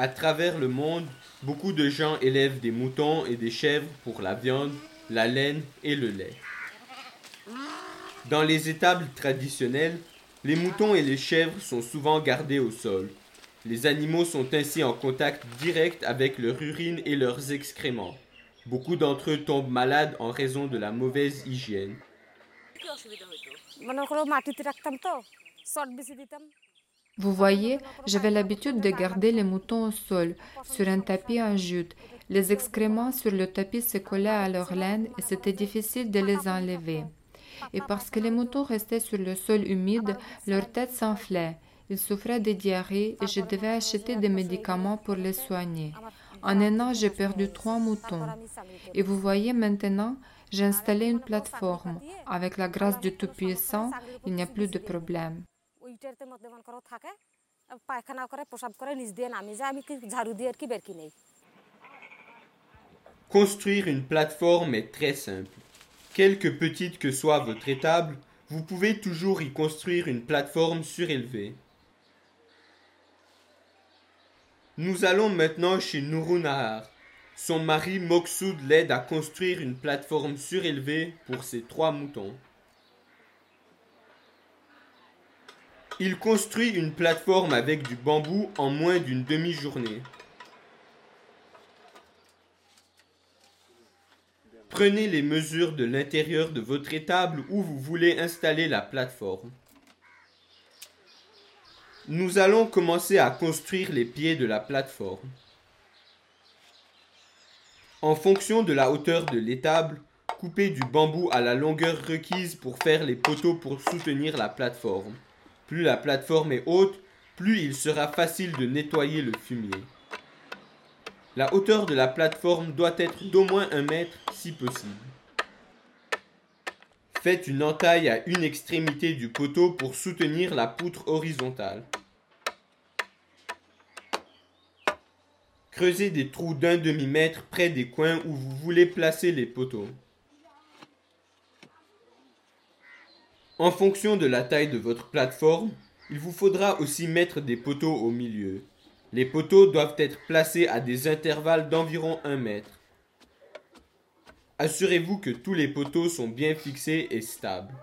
À travers le monde, beaucoup de gens élèvent des moutons et des chèvres pour la viande, la laine et le lait. Dans les étables traditionnelles, les moutons et les chèvres sont souvent gardés au sol. Les animaux sont ainsi en contact direct avec leur urine et leurs excréments. Beaucoup d'entre eux tombent malades en raison de la mauvaise hygiène. Vous voyez, j'avais l'habitude de garder les moutons au sol, sur un tapis en jute. Les excréments sur le tapis se collaient à leur laine et c'était difficile de les enlever. Et parce que les moutons restaient sur le sol humide, leur tête s'enflait. Ils souffraient de diarrhées et je devais acheter des médicaments pour les soigner. En un an, j'ai perdu trois moutons. Et vous voyez maintenant, j'ai installé une plateforme. Avec la grâce du Tout-Puissant, il n'y a plus de problème. Construire une plateforme est très simple. Quelque petite que soit votre étable, vous pouvez toujours y construire une plateforme surélevée. Nous allons maintenant chez Nurunahar. Son mari Moksoud l'aide à construire une plateforme surélevée pour ses trois moutons. Il construit une plateforme avec du bambou en moins d'une demi-journée. Prenez les mesures de l'intérieur de votre étable où vous voulez installer la plateforme. Nous allons commencer à construire les pieds de la plateforme. En fonction de la hauteur de l'étable, coupez du bambou à la longueur requise pour faire les poteaux pour soutenir la plateforme. Plus la plateforme est haute, plus il sera facile de nettoyer le fumier. La hauteur de la plateforme doit être d'au moins un mètre si possible. Faites une entaille à une extrémité du poteau pour soutenir la poutre horizontale. Creusez des trous d'un demi-mètre près des coins où vous voulez placer les poteaux. En fonction de la taille de votre plateforme, il vous faudra aussi mettre des poteaux au milieu. Les poteaux doivent être placés à des intervalles d'environ un mètre. Assurez-vous que tous les poteaux sont bien fixés et stables.